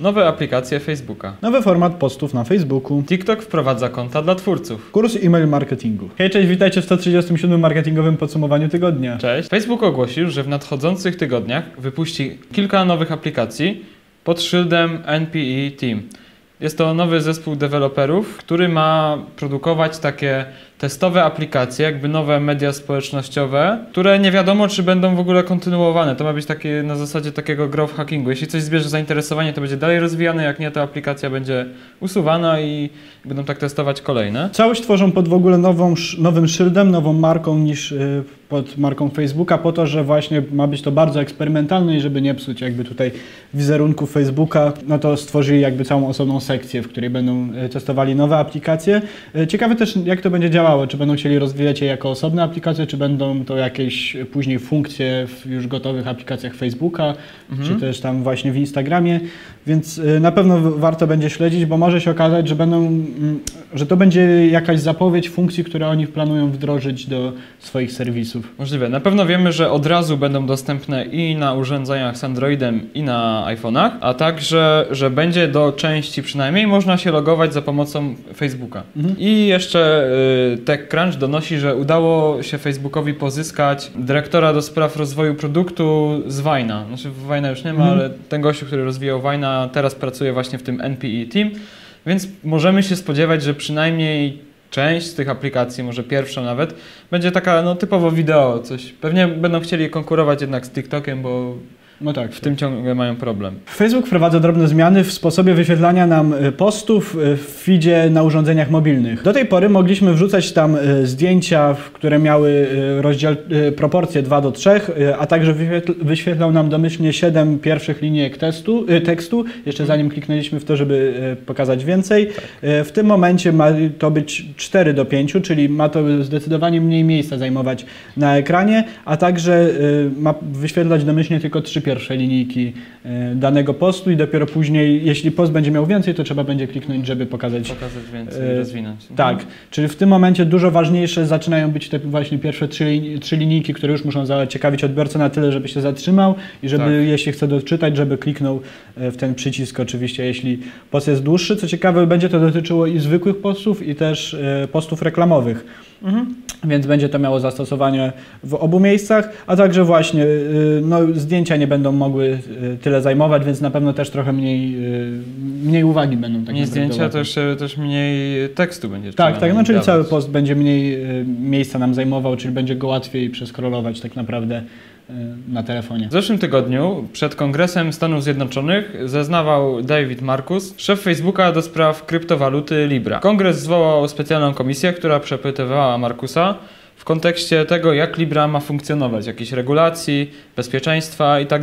Nowe aplikacje Facebooka. Nowy format postów na Facebooku. TikTok wprowadza konta dla twórców. Kurs e-mail marketingu. Hej, cześć, witajcie w 137 marketingowym podsumowaniu tygodnia. Cześć. Facebook ogłosił, że w nadchodzących tygodniach wypuści kilka nowych aplikacji pod szyldem NPE Team. Jest to nowy zespół deweloperów, który ma produkować takie testowe aplikacje, jakby nowe media społecznościowe, które nie wiadomo, czy będą w ogóle kontynuowane. To ma być takie na zasadzie takiego growth hackingu. Jeśli coś zbierze zainteresowanie, to będzie dalej rozwijane, jak nie, to aplikacja będzie usuwana i będą tak testować kolejne. Całość tworzą pod w ogóle nową, nowym szyldem, nową marką niż y, pod marką Facebooka, po to, że właśnie ma być to bardzo eksperymentalne i żeby nie psuć jakby tutaj wizerunku Facebooka, no to stworzyli jakby całą osobną sekcję, w której będą y, testowali nowe aplikacje. Y, Ciekawe też, jak to będzie działało, czy będą chcieli rozwijać je jako osobne aplikacje, czy będą to jakieś później funkcje w już gotowych aplikacjach Facebooka, Mhm. czy też tam właśnie w Instagramie, więc y, na pewno warto będzie śledzić, bo może się okazać, że będą, mm, że to będzie jakaś zapowiedź funkcji, które oni planują wdrożyć do swoich serwisów. Możliwe. Na pewno wiemy, że od razu będą dostępne i na urządzeniach z Androidem, i na iPhone'ach, a także, że będzie do części przynajmniej można się logować za pomocą Facebooka. Mhm. I jeszcze y, TechCrunch donosi, że udało się Facebookowi pozyskać dyrektora do spraw rozwoju produktu z Vine'a. Znaczy Vine'a już nie ma, Mhm. ale ten gościu, który rozwijał Vine'a, teraz pracuje właśnie w tym NPE Team, więc możemy się spodziewać, że przynajmniej część z tych aplikacji, może pierwsza nawet, będzie taka no, typowo wideo, coś. Pewnie będą chcieli konkurować jednak z TikTokiem, bo No tak. w tym ciągle mają problem. Facebook wprowadza drobne zmiany w sposobie wyświetlania nam y, postów y, w feedzie na urządzeniach mobilnych. Do tej pory mogliśmy wrzucać tam y, zdjęcia, w- które miały rozdział, proporcje 2 do 3, y, a także wyświetl, wyświetlał nam domyślnie 7 pierwszych linijek testu, tekstu, jeszcze zanim kliknęliśmy w to, żeby pokazać więcej. Y, W tym momencie ma to być 4 do 5, czyli ma to zdecydowanie mniej miejsca zajmować na ekranie, a także ma wyświetlać domyślnie tylko trzy pierwsze linijki y, danego postu i dopiero później, jeśli post będzie miał więcej, to trzeba będzie kliknąć, żeby pokazać. Pokazać więcej, E, rozwinąć. Tak, czyli w tym momencie dużo ważniejsze zaczynają być te właśnie pierwsze trzy, trzy linijki, które już muszą zaciekawić odbiorcę na tyle, żeby się zatrzymał i żeby, Tak. jeśli chce doczytać, żeby kliknął e, w ten przycisk, oczywiście, jeśli post jest dłuższy. Co ciekawe, będzie to dotyczyło i zwykłych postów, i też e, postów reklamowych. Mhm. Więc będzie to miało zastosowanie w obu miejscach, a także właśnie y, no, zdjęcia nie będą mogły y, tyle zajmować, więc na pewno też trochę mniej, y, mniej uwagi będą. Tak Nie naprawdę zdjęcia, jeszcze też mniej tekstu będzie Tak, tak, no czyli dawać. cały post będzie mniej miejsca nam zajmował, czyli będzie go łatwiej przeskrolować tak naprawdę na telefonie. W zeszłym tygodniu przed Kongresem Stanów Zjednoczonych zeznawał David Marcus, szef Facebooka do spraw kryptowaluty Libra. Kongres zwołał specjalną komisję, która przepytywała Marcusa w kontekście tego, jak Libra ma funkcjonować, jakichś regulacji, bezpieczeństwa i tak.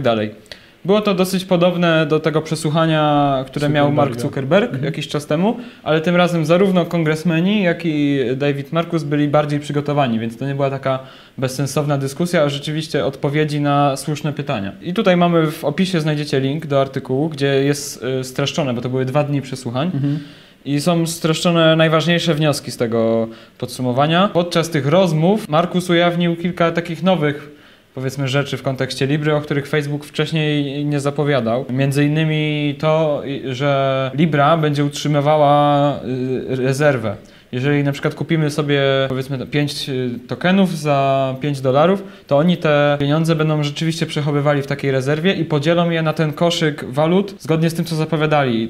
Było to dosyć podobne do tego przesłuchania, które miał Mark. Zuckerberg Mhm. jakiś czas temu, ale tym razem zarówno kongresmeni, jak i David Marcus byli bardziej przygotowani, więc to nie była taka bezsensowna dyskusja, a rzeczywiście odpowiedzi na słuszne pytania. I tutaj mamy w opisie znajdziecie link do artykułu, gdzie jest y, streszczone, bo to były dwa dni przesłuchań. Mhm. I są streszczone najważniejsze wnioski z tego podsumowania. Podczas tych rozmów Markus ujawnił kilka takich nowych, powiedzmy, rzeczy w kontekście Libry, o których Facebook wcześniej nie zapowiadał. Między innymi to, że Libra będzie utrzymywała y, rezerwę. Jeżeli na przykład kupimy sobie powiedzmy 5 tokenów za 5 dolarów, to oni te pieniądze będą rzeczywiście przechowywali w takiej rezerwie i podzielą je na ten koszyk walut zgodnie z tym, co zapowiadali.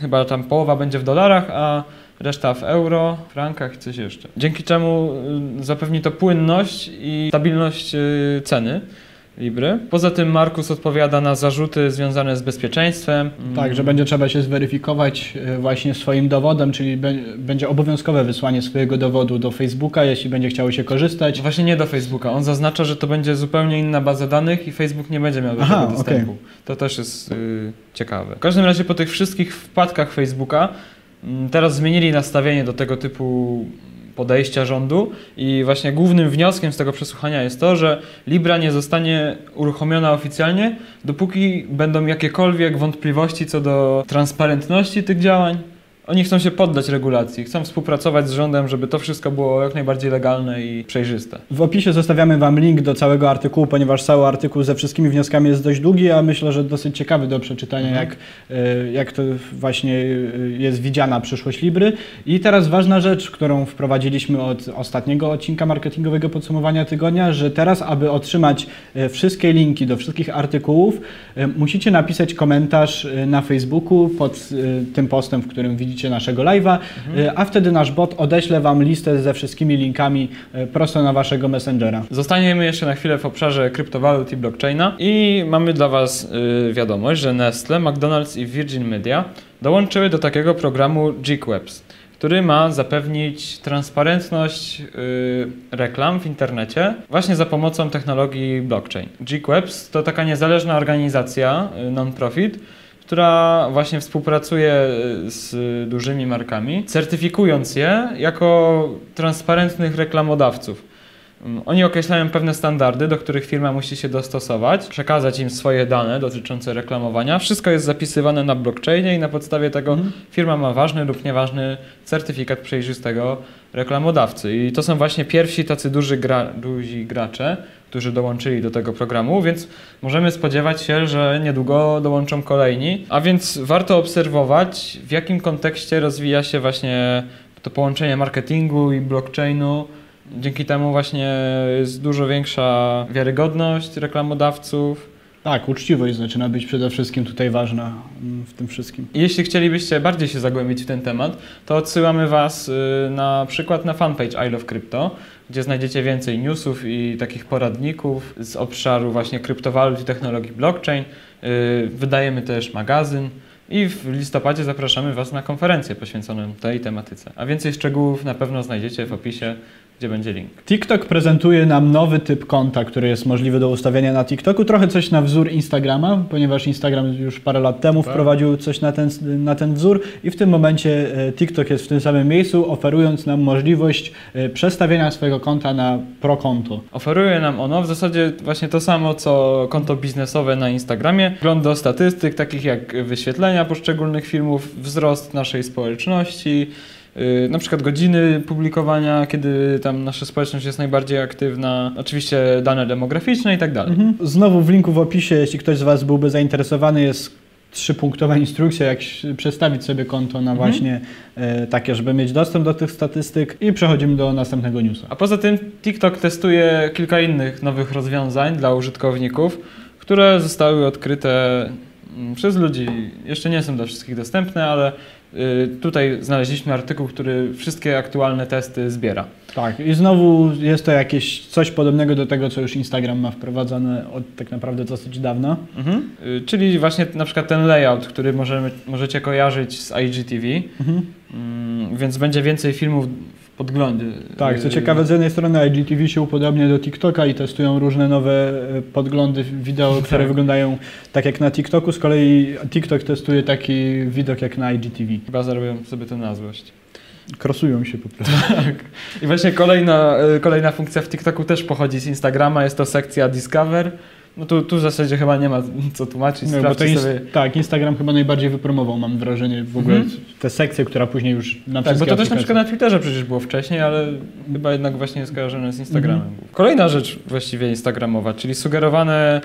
Chyba tam połowa będzie w dolarach, a reszta w euro, frankach i coś jeszcze. Dzięki czemu y, zapewni to płynność i stabilność y, ceny Libry. Poza tym Markus odpowiada na zarzuty związane z bezpieczeństwem. Tak, że będzie trzeba się zweryfikować y, właśnie swoim dowodem, czyli będzie obowiązkowe wysłanie swojego dowodu do Facebooka, jeśli będzie chciało się korzystać. Właśnie nie do Facebooka. On zaznacza, że to będzie zupełnie inna baza danych i Facebook nie będzie miał do tego dostępu. To też jest y, ciekawe. W każdym razie po tych wszystkich wpadkach Facebooka teraz zmienili nastawienie do tego typu podejścia rządu i właśnie głównym wnioskiem z tego przesłuchania jest to, że Libra nie zostanie uruchomiona oficjalnie, dopóki będą jakiekolwiek wątpliwości co do transparentności tych działań oni chcą się poddać regulacji, chcą współpracować z rządem, żeby to wszystko było jak najbardziej legalne i przejrzyste. W opisie zostawiamy Wam link do całego artykułu, ponieważ cały artykuł ze wszystkimi wnioskami jest dość długi, a myślę, że dosyć ciekawy do przeczytania, Mhm. jak, e, jak to właśnie e, jest widziana przyszłość Libry. I teraz ważna rzecz, którą wprowadziliśmy od ostatniego odcinka marketingowego podsumowania tygodnia, że teraz, aby otrzymać e, wszystkie linki do wszystkich artykułów, musicie napisać komentarz na Facebooku pod tym postem, w którym widzicie naszego live'a, e, a wtedy nasz bot odeśle Wam listę ze wszystkimi linkami e, prosto na Waszego Messengera. Zostaniemy jeszcze na chwilę w obszarze kryptowalut i blockchaina i mamy dla Was y, wiadomość, że Nestle, McDonald's i Virgin Media dołączyły do takiego programu GeekWebs, który ma zapewnić transparentność reklam w internecie właśnie za pomocą technologii blockchain. GeekWebs to taka niezależna organizacja non-profit, która właśnie współpracuje y, z dużymi markami, certyfikując je jako transparentnych reklamodawców. Mm, Oni określają pewne standardy, do których firma musi się dostosować, przekazać im swoje dane dotyczące reklamowania. Wszystko jest zapisywane na blockchainie i na podstawie tego Mhm. firma ma ważny lub nieważny certyfikat przejrzystego reklamodawcy. I to są właśnie pierwsi tacy duży gra, duzi gracze, którzy dołączyli do tego programu, więc możemy spodziewać się, że niedługo dołączą kolejni. A więc warto obserwować, w jakim kontekście rozwija się właśnie to połączenie marketingu i blockchainu. Dzięki temu właśnie jest dużo większa wiarygodność reklamodawców. Tak, uczciwość zaczyna być przede wszystkim tutaj ważna mm, w tym wszystkim. Jeśli chcielibyście bardziej się zagłębić w ten temat, to odsyłamy Was y, na przykład na fanpage I Love Crypto, gdzie znajdziecie więcej newsów i takich poradników z obszaru właśnie kryptowalut i technologii blockchain. Y, Wydajemy też magazyn i w listopadzie zapraszamy Was na konferencję poświęconą tej tematyce. A więcej szczegółów na pewno znajdziecie w opisie, gdzie będzie link. TikTok prezentuje nam nowy typ konta, który jest możliwy do ustawienia na TikToku. Trochę coś na wzór Instagrama, ponieważ Instagram już parę lat temu Tak. wprowadził coś na ten, na ten wzór i w tym momencie e, TikTok jest w tym samym miejscu, oferując nam możliwość e, przestawienia swojego konta na pro konto. Oferuje nam ono w zasadzie właśnie to samo, co konto biznesowe na Instagramie. Wgląd do statystyk, takich jak wyświetlenia poszczególnych filmów, wzrost naszej społeczności, yy, na przykład godziny publikowania, kiedy tam nasza społeczność jest najbardziej aktywna, oczywiście dane demograficzne i tak dalej. Mhm. Znowu w linku w opisie, jeśli ktoś z Was byłby zainteresowany, jest trzypunktowa instrukcja, jak przestawić sobie konto na Mhm. właśnie e, takie, żeby mieć dostęp do tych statystyk i przechodzimy do następnego newsa. A poza tym TikTok testuje kilka innych nowych rozwiązań dla użytkowników, które zostały odkryte przez ludzi. Jeszcze nie są dla wszystkich dostępne, ale y, tutaj znaleźliśmy artykuł, który wszystkie aktualne testy zbiera. Tak, i znowu jest to jakieś coś podobnego do tego, co już Instagram ma wprowadzone od tak naprawdę dosyć dawna. Mhm. Y, Czyli właśnie na przykład ten layout, który możemy, możecie kojarzyć z IGTV, Mhm. mm, więc będzie więcej filmów w podglądzie. Tak, co Y, ciekawe, z jednej strony IGTV się upodobnia do TikToka i testują różne nowe e, podglądy wideo, które Tak. wyglądają tak jak na TikToku, z kolei TikTok testuje taki widok jak na IGTV. Chyba zrobiłem sobie to na złość. Krosują się po prostu. I właśnie kolejna, y, kolejna funkcja w TikToku też pochodzi z Instagrama, jest to sekcja Discover. No tu, tu w zasadzie chyba nie ma co tłumaczyć, No, to sprawdźcie ins- sobie. tak, Instagram chyba najbardziej wypromował, mam wrażenie, w ogóle Mhm. tę sekcję, która później już na Tak, bo to też na przykład na Twitterze przecież było wcześniej, ale chyba jednak właśnie jest kojarzone z Instagramem. Mhm. Kolejna rzecz właściwie instagramowa, czyli sugerowane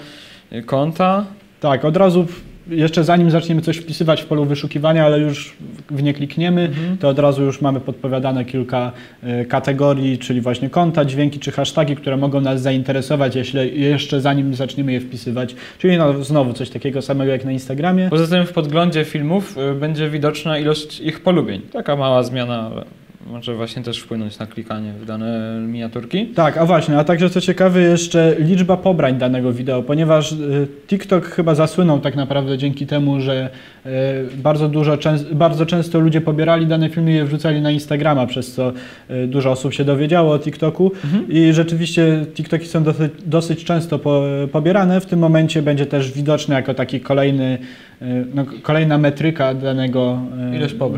konta. Tak, od razu, jeszcze zanim zaczniemy coś wpisywać w polu wyszukiwania, ale już w nie klikniemy, Mhm. to od razu już mamy podpowiadane kilka e, kategorii, czyli właśnie konta, dźwięki czy hasztagi, które mogą nas zainteresować, jeśli jeszcze zanim zaczniemy je wpisywać. Czyli no, znowu coś takiego samego jak na Instagramie. Poza tym w podglądzie filmów y, będzie widoczna ilość ich polubień. Taka mała zmiana, ale może właśnie też wpłynąć na klikanie w dane miniaturki. Tak, a właśnie, a także co ciekawe jeszcze liczba pobrań danego wideo, ponieważ e, TikTok chyba zasłynął tak naprawdę dzięki temu, że e, bardzo, dużo, bardzo często ludzie pobierali dane filmy i je wrzucali na Instagrama, przez co e, dużo osób się dowiedziało o TikToku i rzeczywiście TikToki są dosyć, dosyć często po, pobierane. W tym momencie będzie też widoczny jako taki kolejny, no, kolejna metryka danego,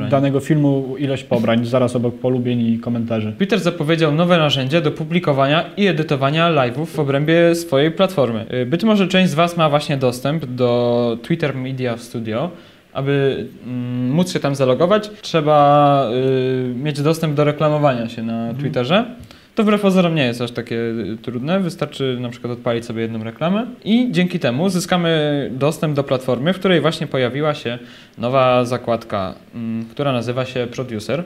e, danego filmu, ilość pobrań, zaraz obok polubień i komentarzy. Twitter zapowiedział nowe narzędzie do publikowania i edytowania live'ów w obrębie swojej platformy. Y, Być może część z Was ma właśnie dostęp do Twitter Media Studio, aby mm, móc się tam zalogować, trzeba y, mieć dostęp do reklamowania się na Twitterze. To wbrew pozorom nie jest aż takie y, trudne, wystarczy na przykład odpalić sobie jedną reklamę i dzięki temu zyskamy dostęp do platformy, w której właśnie pojawiła się nowa zakładka, mm, która nazywa się Producer.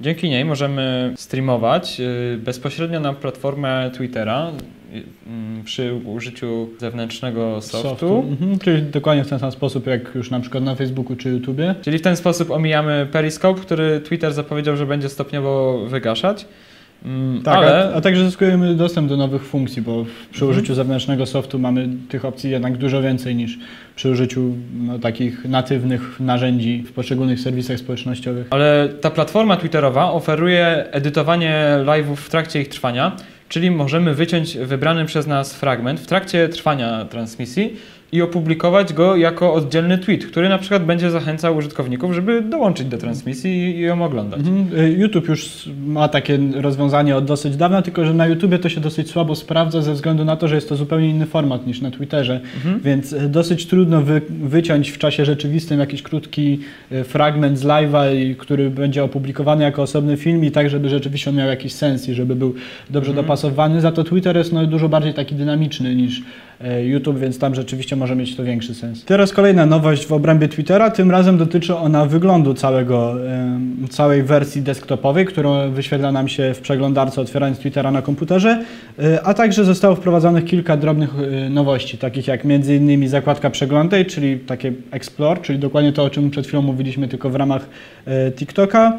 Dzięki niej możemy streamować y, bezpośrednio na platformę Twittera y, mm, przy użyciu zewnętrznego softu. Mhm, czyli dokładnie w ten sam sposób, jak już na przykład na Facebooku czy YouTubie. Czyli w ten sposób omijamy Periscope, który Twitter zapowiedział, że będzie stopniowo wygaszać. Mm, Tak, ale a, a także zyskujemy dostęp do nowych funkcji, bo przy Mhm. użyciu zewnętrznego softu mamy tych opcji jednak dużo więcej niż przy użyciu no, takich natywnych narzędzi w poszczególnych serwisach społecznościowych. Ale ta platforma Twitterowa oferuje edytowanie live'ów w trakcie ich trwania, czyli możemy wyciąć wybrany przez nas fragment w trakcie trwania transmisji i opublikować go jako oddzielny tweet, który na przykład będzie zachęcał użytkowników, żeby dołączyć do transmisji i- ją oglądać. Mhm. Y, YouTube już ma takie rozwiązanie od dosyć dawna, tylko że na YouTubie to się dosyć słabo sprawdza ze względu na to, że jest to zupełnie inny format niż na Twitterze, Mhm. więc y, dosyć trudno wy, wyciąć w czasie rzeczywistym jakiś krótki y, fragment z live'a, który będzie opublikowany jako osobny film i tak, żeby rzeczywiście on miał jakiś sens i żeby był dobrze Mhm. dopasowany. Za to Twitter jest no, dużo bardziej taki dynamiczny niż YouTube, więc tam rzeczywiście może mieć to większy sens. Teraz kolejna nowość w obrębie Twittera, tym razem dotyczy ona wyglądu całego, całej wersji desktopowej, którą wyświetla nam się w przeglądarce otwierając Twittera na komputerze, e, a także zostało wprowadzonych kilka drobnych e, nowości, takich jak między innymi zakładka przeglądaj, czyli takie Explore, czyli dokładnie to, o czym przed chwilą mówiliśmy, tylko w ramach e, TikToka.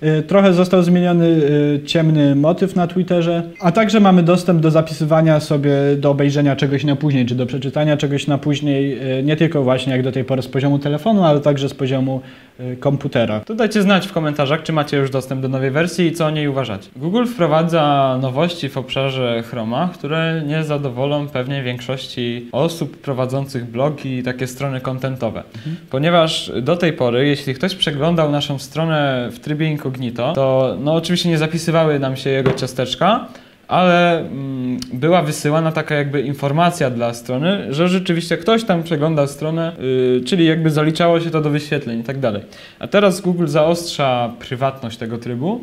E, Trochę został zmieniony e, ciemny motyw na Twitterze, a także mamy dostęp do zapisywania sobie, do obejrzenia czegoś na później, czy do przeczytania czegoś na później, e, nie tylko właśnie jak do tej pory z poziomu telefonu, ale także z poziomu e, komputera. To dajcie znać w komentarzach, czy macie już dostęp do nowej wersji i co o niej uważacie. Google wprowadza nowości w obszarze Chroma, które nie zadowolą pewnie większości osób prowadzących blogi i takie strony kontentowe. Ponieważ do tej pory, jeśli ktoś przeglądał naszą stronę w trybie incognito, to no oczywiście nie zapisywały nam się jego ciasteczka, ale mm, była wysyłana taka jakby informacja dla strony, że rzeczywiście ktoś tam przegląda stronę, yy, czyli jakby zaliczało się to do wyświetleń i tak dalej. A teraz Google zaostrza prywatność tego trybu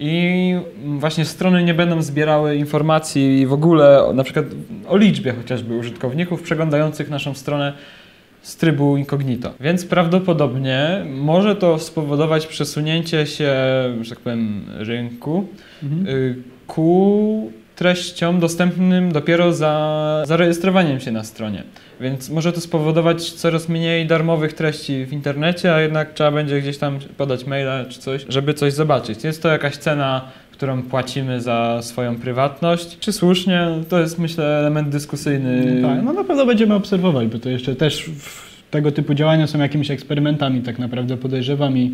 i mm, właśnie strony nie będą zbierały informacji w ogóle, na przykład o liczbie chociażby użytkowników przeglądających naszą stronę z trybu incognito. Więc prawdopodobnie może to spowodować przesunięcie się, że tak powiem, rynku y, ku treściom dostępnym dopiero za zarejestrowaniem się na stronie. Więc może to spowodować coraz mniej darmowych treści w internecie, a jednak trzeba będzie gdzieś tam podać maila czy coś, żeby coś zobaczyć. Jest to jakaś cena, którą płacimy za swoją prywatność. Czy słusznie? To jest myślę element dyskusyjny. Tak, no na pewno będziemy obserwować, bo to jeszcze też w, tego typu działania są jakimiś eksperymentami, tak naprawdę podejrzewam i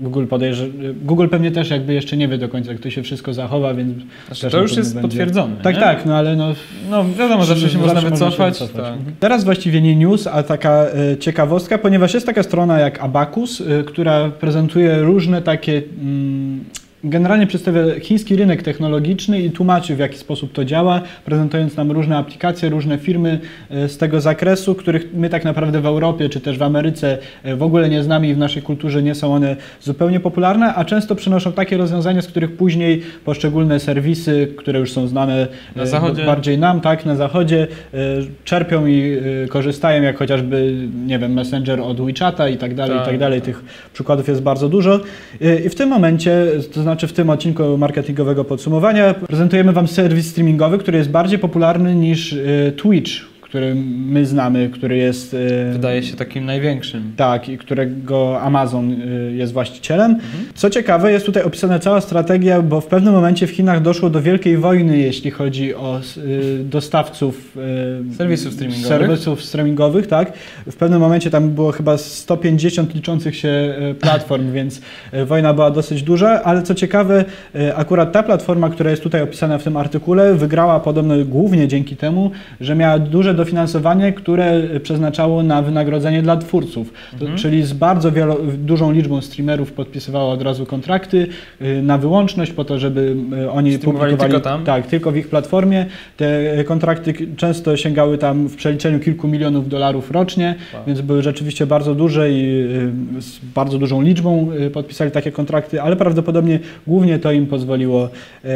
Google podejrze... Google pewnie też jakby jeszcze nie wie do końca, jak to się wszystko zachowa, więc Znaczy, to już jest będzie- potwierdzone. Tak, nie? tak, no ale no No wiadomo, zawsze się można wycofać. wycofać. tak. Mhm. Teraz właściwie nie news, a taka e, ciekawostka, ponieważ jest taka strona jak Abacus, e, która prezentuje różne takie. Mm, Generalnie przedstawia chiński rynek technologiczny i tłumaczy w jaki sposób to działa, prezentując nam różne aplikacje, różne firmy e, z tego zakresu, których my tak naprawdę w Europie czy też w Ameryce e, w ogóle nie znamy i w naszej kulturze nie są one zupełnie popularne, a często przynoszą takie rozwiązania, z których później poszczególne serwisy, które już są znane Na e, zachodzie. bardziej nam, tak, na zachodzie, czerpią i korzystają, jak chociażby, nie wiem, Messenger od WeChata i tak dalej, i Tak, tak dalej. tak. Tych przykładów jest bardzo dużo. I w tym momencie, to znaczy w tym odcinku marketingowego podsumowania, prezentujemy Wam serwis streamingowy, który jest bardziej popularny niż e, Twitch, który my znamy, który jest... e, Wydaje się takim największym. tak, i którego Amazon y, jest właścicielem. Co ciekawe, jest tutaj opisana cała strategia, bo w pewnym momencie w Chinach doszło do wielkiej wojny, jeśli chodzi o y, dostawców y, Serwisów streamingowych. serwisów streamingowych, tak. W pewnym momencie tam było chyba 150 liczących się y, platform, więc y, wojna była dosyć duża, ale co ciekawe, y, akurat ta platforma, która jest tutaj opisana w tym artykule, wygrała podobno głównie dzięki temu, że miała duże dofinansowanie, które przeznaczało na wynagrodzenie dla twórców, to, czyli z bardzo wielo, dużą liczbą streamerów podpisywało od razu kontrakty y, na wyłączność po to, żeby y, oni Streamowali publikowali tylko tam? tak, tylko w ich platformie. Te kontrakty k- często sięgały tam w przeliczeniu kilku milionów dolarów rocznie, Wow. więc były rzeczywiście bardzo duże i y, z bardzo dużą liczbą y, podpisali takie kontrakty, ale prawdopodobnie głównie to im pozwoliło y,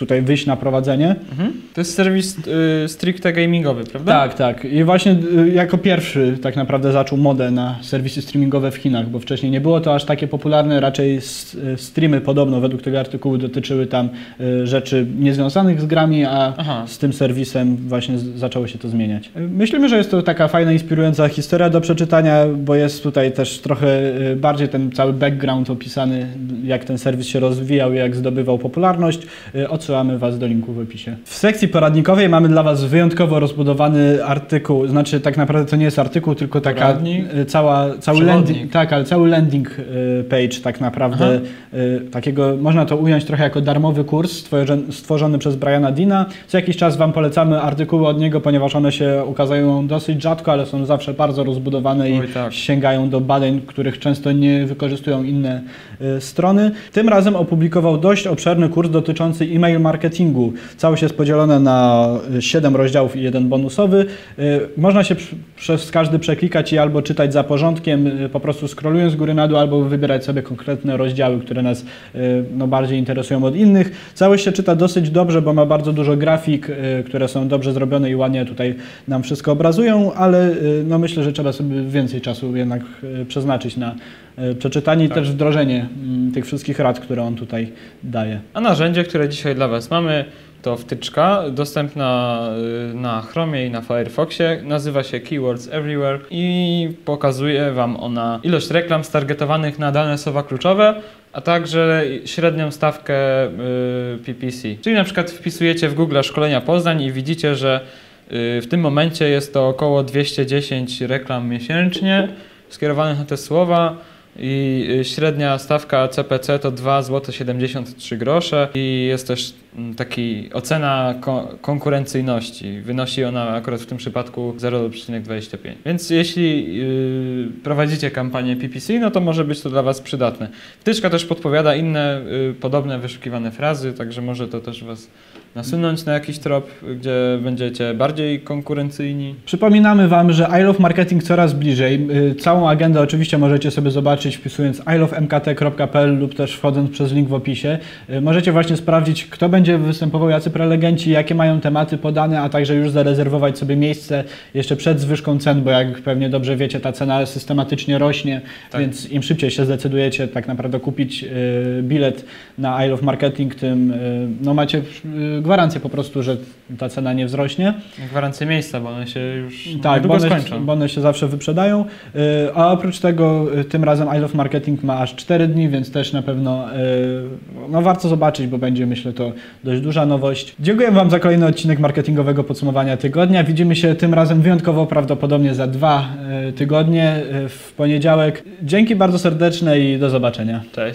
tutaj wyjść na prowadzenie. Mhm. To jest serwis y, stricte gamingowy, prawda? Tak, tak. I właśnie y, jako pierwszy tak naprawdę zaczął modę na serwisy streamingowe w Chinach, bo wcześniej nie było to aż takie popularne, raczej y, streamy podobno według tego artykułu dotyczyły tam y, rzeczy niezwiązanych z grami, a Aha. z tym serwisem właśnie z- zaczęło się to zmieniać. Y, Myślimy, że jest to taka fajna, inspirująca historia do przeczytania, bo jest tutaj też trochę y, bardziej ten cały background opisany, jak ten serwis się rozwijał, jak zdobywał popularność. Y, Odsyłamy Was do linku w opisie. W sekcji poradnikowej mamy dla Was wyjątkowo rozbudowany artykuł, znaczy tak naprawdę to nie jest artykuł, tylko taka Poradnik? y, cała, cały landing, tak, ale cały landing y, page tak naprawdę y, takiego, można to ująć trochę jako darmowy kurs stworzony, przez Briana Dina. Co jakiś czas Wam polecamy artykuły od niego, ponieważ one się ukazują dosyć rzadko, ale są zawsze bardzo rozbudowane i Oj, tak. sięgają do badań, których często nie wykorzystują inne strony. Tym razem opublikował dość obszerny kurs dotyczący e-mail marketingu. Całość jest podzielona na 7 rozdziałów i jeden bonusowy. Y, Można się przez każdy przeklikać i albo czytać za porządkiem, y, po prostu scrollując z góry na dół, albo wybierać sobie konkretne rozdziały, które nas y, no, bardziej interesują od innych. Całość się czyta dosyć dobrze, bo ma bardzo dużo grafik, y, które są dobrze zrobione i ładnie tutaj nam wszystko obrazują, ale y, no, myślę, że trzeba sobie więcej czasu jednak y, przeznaczyć na y, przeczytanie i Tak. też wdrożenie mm, tych wszystkich rad, które on tutaj daje. A narzędzie, które dzisiaj dla Was mamy, to wtyczka dostępna y, na Chromie i na Firefoxie. Nazywa się Keywords Everywhere i pokazuje Wam ona ilość reklam stargetowanych na dane słowa kluczowe, a także średnią stawkę y, PPC. Czyli na przykład wpisujecie w Google szkolenia Poznań i widzicie, że y, w tym momencie jest to około 210 reklam miesięcznie skierowanych na te słowa. I y, średnia stawka CPC to 2 zł 73 grosze i jest też mm, taki ocena ko- konkurencyjności. Wynosi ona akurat w tym przypadku 0,25. Więc jeśli y, prowadzicie kampanię PPC, no to może być to dla Was przydatne. Wtyczka też podpowiada inne y, podobne wyszukiwane frazy, także może to też Was nasunąć na jakiś trop, gdzie będziecie bardziej konkurencyjni. Przypominamy Wam, że I Love Marketing coraz bliżej. Y, Całą agendę oczywiście możecie sobie zobaczyć wpisując ilovemkt.pl lub też wchodząc przez link w opisie. Y, Możecie właśnie sprawdzić, kto będzie występował, jacy prelegenci, jakie mają tematy podane, a także już zarezerwować sobie miejsce jeszcze przed zwyżką cen, bo jak pewnie dobrze wiecie, ta cena systematycznie rośnie, Tak. więc im szybciej się zdecydujecie tak naprawdę kupić y, bilet na I Love Marketing, tym no macie gwarancję po prostu, że ta cena nie wzrośnie. Gwarancję miejsca, bo one się już Tak, bo one, skończą. bo one się zawsze wyprzedają. Y, A oprócz tego y, tym razem I Love Marketing ma aż 4 dni, więc też na pewno y, no, warto zobaczyć, bo będzie myślę to dość duża nowość. Dziękuję Wam za kolejny odcinek marketingowego podsumowania tygodnia. Widzimy się tym razem wyjątkowo prawdopodobnie za dwa tygodnie w poniedziałek. Dzięki bardzo serdeczne i do zobaczenia. Cześć.